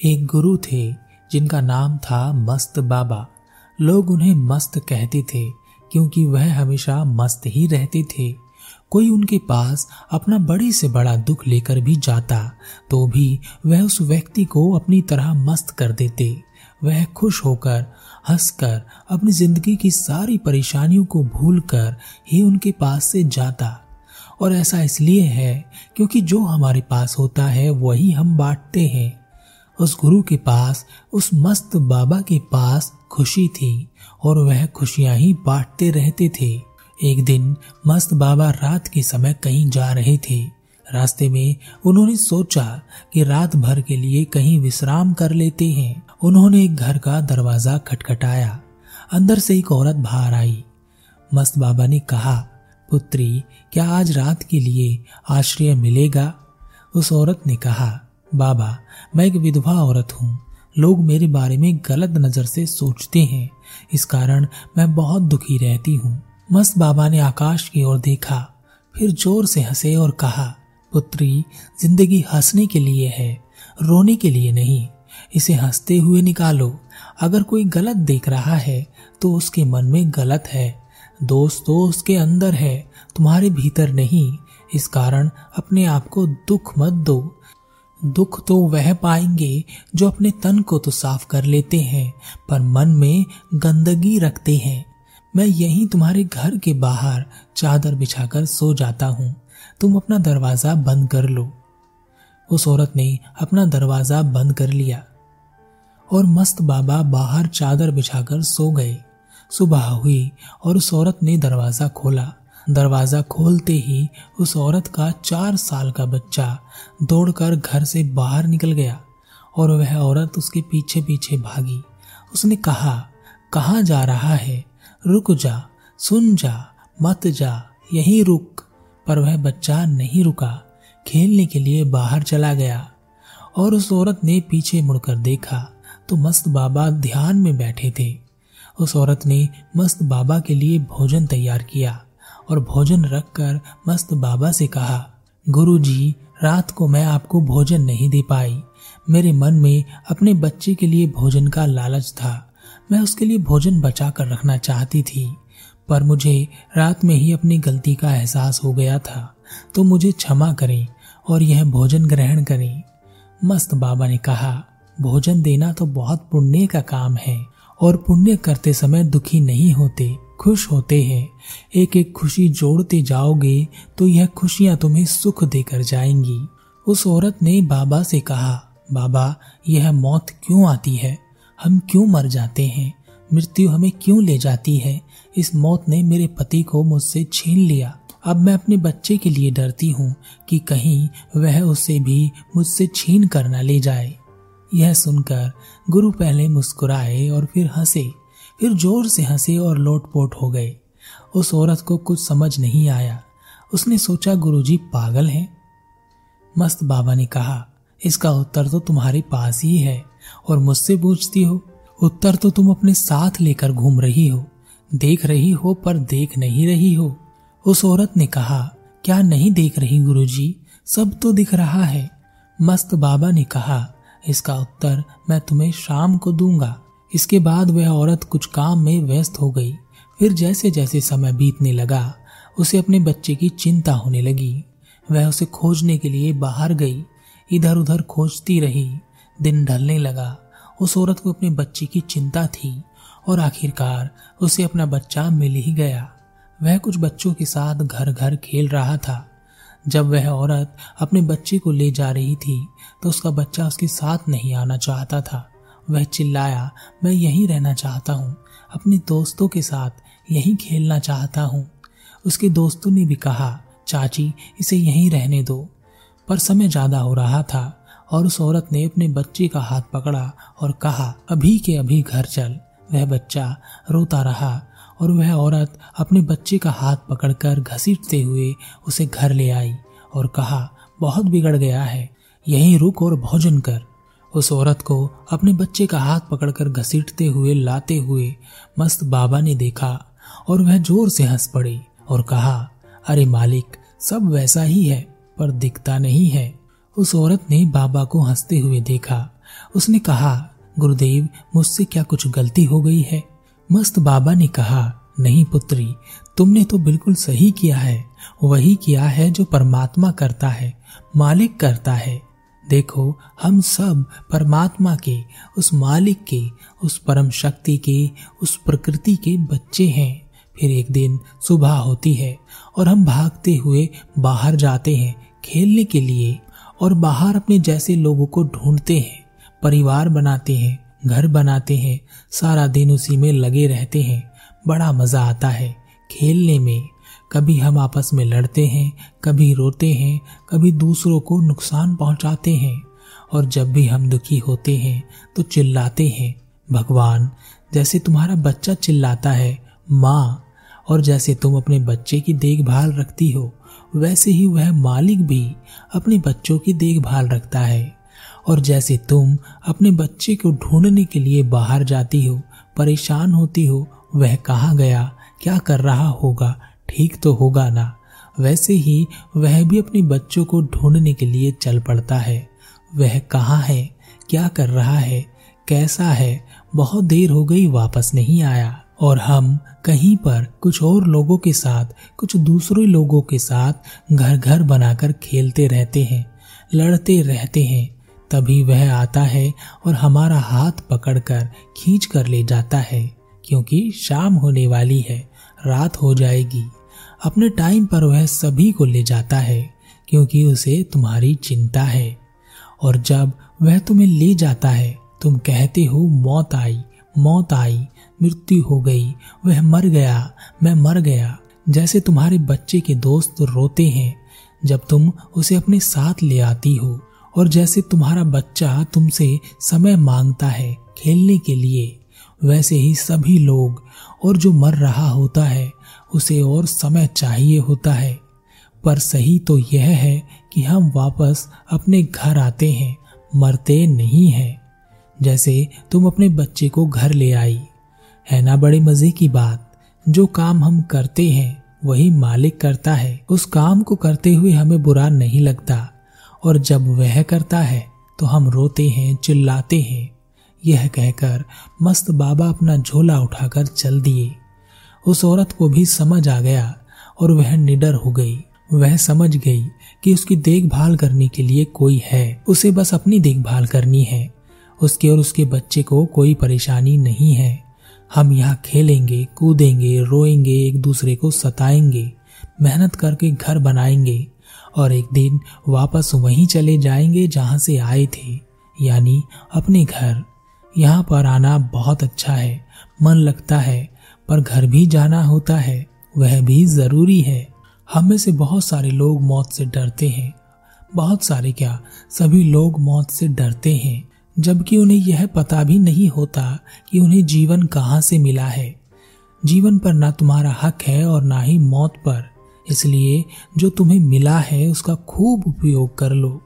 एक गुरु थे, जिनका नाम था मस्त बाबा। लोग उन्हें मस्त कहते थे, क्योंकि वह हमेशा मस्त ही रहते थे। कोई उनके पास अपना बड़े से बड़ा दुख लेकर भी जाता तो भी वह उस व्यक्ति को अपनी तरह मस्त कर देते। वह खुश होकर, हंसकर, अपनी ज़िंदगी की सारी परेशानियों को भूलकर ही उनके पास से जाता। और ऐसा इसलिए है, क्योंकि जो हमारे पास होता है, वही हम बांटते हैं। उस गुरु के पास, उस मस्त बाबा के पास खुशी थी और वह खुशियाँ ही बांटते रहते थे। एक दिन मस्त बाबा रात के समय कहीं जा रहे थे। रास्ते में उन्होंने सोचा कि रात भर के लिए कहीं विश्राम कर लेते हैं। उन्होंने एक घर का दरवाज़ा खटखटाया। अंदर से एक औरत बाहर आई। मस्त बाबा ने कहा, पुत्री, क्या आज रात के लिए आश्रय मिलेगा? उस औरत ने कहा बाबा, मैं एक विधवा औरत हूँ। लोग मेरे बारे में गलत नज़र से सोचते हैं। इस कारण मैं बहुत दुखी रहती हूँ। मस्त बाबा ने आकाश की ओर देखा, फिर ज़ोर से हंसे और कहा, पुत्री, ज़िंदगी हंसने के लिए है, रोने के लिए नहीं। इसे हँसते हुए निकालो। अगर कोई गलत देख रहा है तो उसके मन में गलत है। दोस्त तो उसके अंदर है, तुम्हारे भीतर नहीं। इस कारण अपने आप को दुख मत दो। दुख तो वह पाएँगे जो अपने तन को तो साफ़ कर लेते हैं, पर मन में गंदगी रखते हैं। मैं यहीं तुम्हारे घर के बाहर चादर बिछाकर सो जाता हूँ। तुम अपना दरवाज़ा बंद कर लो। उस औरत ने अपना दरवाज़ा बंद कर लिया और मस्त बाबा बाहर चादर बिछाकर सो गए। सुबह हुई और उस औरत ने दरवाज़ा खोला। दरवाज़ा खोलते ही उस औरत का चार साल का बच्चा दौड़कर घर से बाहर निकल गया और वह औरत उसके पीछे पीछे भागी। उसने कहा, कहाँ जा रहा है? रुक जा, सुन जा, मत जा, यहीं रुक। पर वह बच्चा नहीं रुका। खेलने के लिए बाहर चला गया और उस औरत ने पीछे मुड़कर देखा तो मस्त बाबा ध्यान में बैठे थे। उस औरत ने मस्त बाबा के लिए भोजन तैयार किया। और भोजन रखकर मस्त बाबा से कहा गुरु जी रात को मैं आपको भोजन नहीं दे पाई। मेरे मन में अपने बच्चे के लिए भोजन का लालच था। मैं उसके लिए भोजन बचा कर रखना चाहती थी, पर मुझे रात में ही अपनी गलती का एहसास हो गया था। तो मुझे क्षमा करें और यह भोजन ग्रहण करें। मस्त बाबा ने कहा, भोजन देना तो बहुत पुण्य का काम है, और पुण्य करते समय दुखी नहीं होते। खुश होते हैं। एक एक खुशी जोड़ते जाओगे तो यह खुशियाँ तुम्हें सुख देकर जाएँगी। उस औरत ने बाबा से कहा, बाबा, यह मौत क्यों आती है? हम क्यों मर जाते हैं? मृत्यु हमें क्यों ले जाती है? इस मौत ने मेरे पति को मुझसे छीन लिया। अब मैं अपने बच्चे के लिए डरती हूँ कि कहीं वह उसे भी मुझसे छीन कर न ले जाए। यह सुनकर गुरु पहले मुस्कुराए और फिर हंसे। फिर ज़ोर से हंसे और लोटपोट हो गए। उस औरत को कुछ समझ नहीं आया। उसने सोचा, गुरुजी पागल हैं। मस्त बाबा ने कहा, इसका उत्तर तो तुम्हारे पास ही है और मुझसे पूछती हो। उत्तर तो तुम अपने साथ लेकर घूम रही हो। देख रही हो पर देख नहीं रही हो। उस औरत ने कहा, क्या नहीं देख रही गुरुजी? सब तो दिख रहा है। मस्त बाबा ने कहा, इसका उत्तर मैं तुम्हें शाम को दूँगा। इसके बाद वह औरत कुछ काम में व्यस्त हो गई। फिर जैसे जैसे समय बीतने लगा, उसे अपने बच्चे की चिंता होने लगी। वह उसे खोजने के लिए बाहर गई। इधर उधर खोजती रही। दिन ढलने लगा। उस औरत को अपने बच्चे की चिंता थी और आखिरकार उसे अपना बच्चा मिल ही गया। वह कुछ बच्चों के साथ घर घर खेल रहा था। जब वह औरत अपने बच्चे को ले जा रही थी तो उसका बच्चा उसके साथ नहीं आना चाहता था। वह चिल्लाया, मैं यहीं रहना चाहता हूँ। अपने दोस्तों के साथ यहीं खेलना चाहता हूँ। उसके दोस्तों ने भी कहा, चाची, इसे यहीं रहने दो। पर समय ज़्यादा हो रहा था और उस औरत ने अपने बच्चे का हाथ पकड़ा और कहा, अभी के अभी घर चल। वह बच्चा रोता रहा और वह औरत अपने बच्चे का हाथ पकड़कर घसीटते हुए उसे घर ले आई और कहा, बहुत बिगड़ गया है। यहीं रुक और भोजन कर। उस औरत को अपने बच्चे का हाथ पकड़कर घसीटते हुए, लाते हुए मस्त बाबा ने देखा और वह ज़ोर से हंस पड़ी और कहा, अरे मालिक, सब वैसा ही है, पर दिखता नहीं है। उस औरत ने बाबा को हँसते हुए देखा। उसने कहा, गुरुदेव, मुझसे क्या कुछ गलती हो गई है? मस्त बाबा ने कहा, नहीं पुत्री, तुमने तो बिल्कुल सही किया है। वही किया है जो परमात्मा करता है, मालिक करता है। देखो, हम सब परमात्मा के, उस मालिक के, उस परम शक्ति के, उस प्रकृति के बच्चे हैं। फिर एक दिन सुबह होती है और हम भागते हुए बाहर जाते हैं खेलने के लिए और बाहर अपने जैसे लोगों को ढूंढते हैं, परिवार बनाते हैं, घर बनाते हैं, सारा दिन उसी में लगे रहते हैं। बड़ा मज़ा आता है खेलने में। कभी हम आपस में लड़ते हैं, कभी रोते हैं, कभी दूसरों को नुकसान पहुंचाते हैं। और जब भी हम दुखी होते हैं तो चिल्लाते हैं, भगवान, जैसे तुम्हारा बच्चा चिल्लाता है, माँ, और जैसे तुम अपने बच्चे की देखभाल रखती हो, वैसे ही वह मालिक भी अपने बच्चों की देखभाल रखता है। और जैसे तुम अपने बच्चे को ढूँढने के लिए बाहर जाती हो, परेशान होती हो, वह कहाँ गया, क्या कर रहा होगा ठीक तो होगा ना? वैसे ही वह भी अपने बच्चों को ढूँढने के लिए चल पड़ता है। वह कहाँ है? क्या कर रहा है? कैसा है? बहुत देर हो गई, वापस नहीं आया। और हम कहीं पर कुछ और लोगों के साथ, कुछ दूसरे लोगों के साथ घर घर बनाकर खेलते रहते हैं, लड़ते रहते हैं। तभी वह आता है और हमारा हाथ पकड़कर खींच कर ले जाता है, क्योंकि शाम होने वाली है, रात हो जाएगी। अपने टाइम पर वह सभी को ले जाता है, क्योंकि उसे तुम्हारी चिंता है। और जब वह तुम्हें ले जाता है, तुम कहते हो, मौत आई मौत आई, मृत्यु हो गई, वह मर गया, मैं मर गया। जैसे तुम्हारे बच्चे के दोस्त रोते हैं, जब तुम उसे अपने साथ ले आती हो, और जैसे तुम्हारा बच्चा तुमसे समय माँगता है खेलने के लिए, वैसे ही सभी लोग, और जो मर रहा होता है उसे और समय चाहिए होता है। पर सही तो यह है कि हम वापस अपने घर आते हैं, मरते नहीं हैं। जैसे तुम अपने बच्चे को घर ले आई। है ना बड़े मज़े की बात? जो काम हम करते हैं, वही मालिक करता है। उस काम को करते हुए हमें बुरा नहीं लगता। और जब वह करता है तो हम रोते हैं, चिल्लाते हैं। यह कहकर मस्त बाबा अपना झोला उठाकर चल दिए। उस औरत को भी समझ आ गया और वह निडर हो गई। वह समझ गई कि उसकी देखभाल करने के लिए कोई है। उसे बस अपनी देखभाल करनी है। उसके और उसके बच्चे को कोई परेशानी नहीं है। हम यहाँ खेलेंगे, कूदेंगे, रोएँगे, एक दूसरे को सताएँगे, मेहनत करके घर बनाएँगे और एक दिन वापस वहीं चले जाएँगे जहाँ से आए थे, यानी अपने घर। यहाँ पर आना बहुत अच्छा है, मन लगता है पर घर भी जाना होता है, वह भी ज़रूरी है। हम में से बहुत सारे लोग मौत से डरते हैं। बहुत सारे क्या? सभी लोग मौत से डरते हैं, जबकि उन्हें यह पता भी नहीं होता कि उन्हें जीवन कहाँ से मिला है। जीवन पर ना तुम्हारा हक है और ना ही मौत पर। इसलिए जो तुम्हें मिला है, उसका खूब उपयोग कर लो।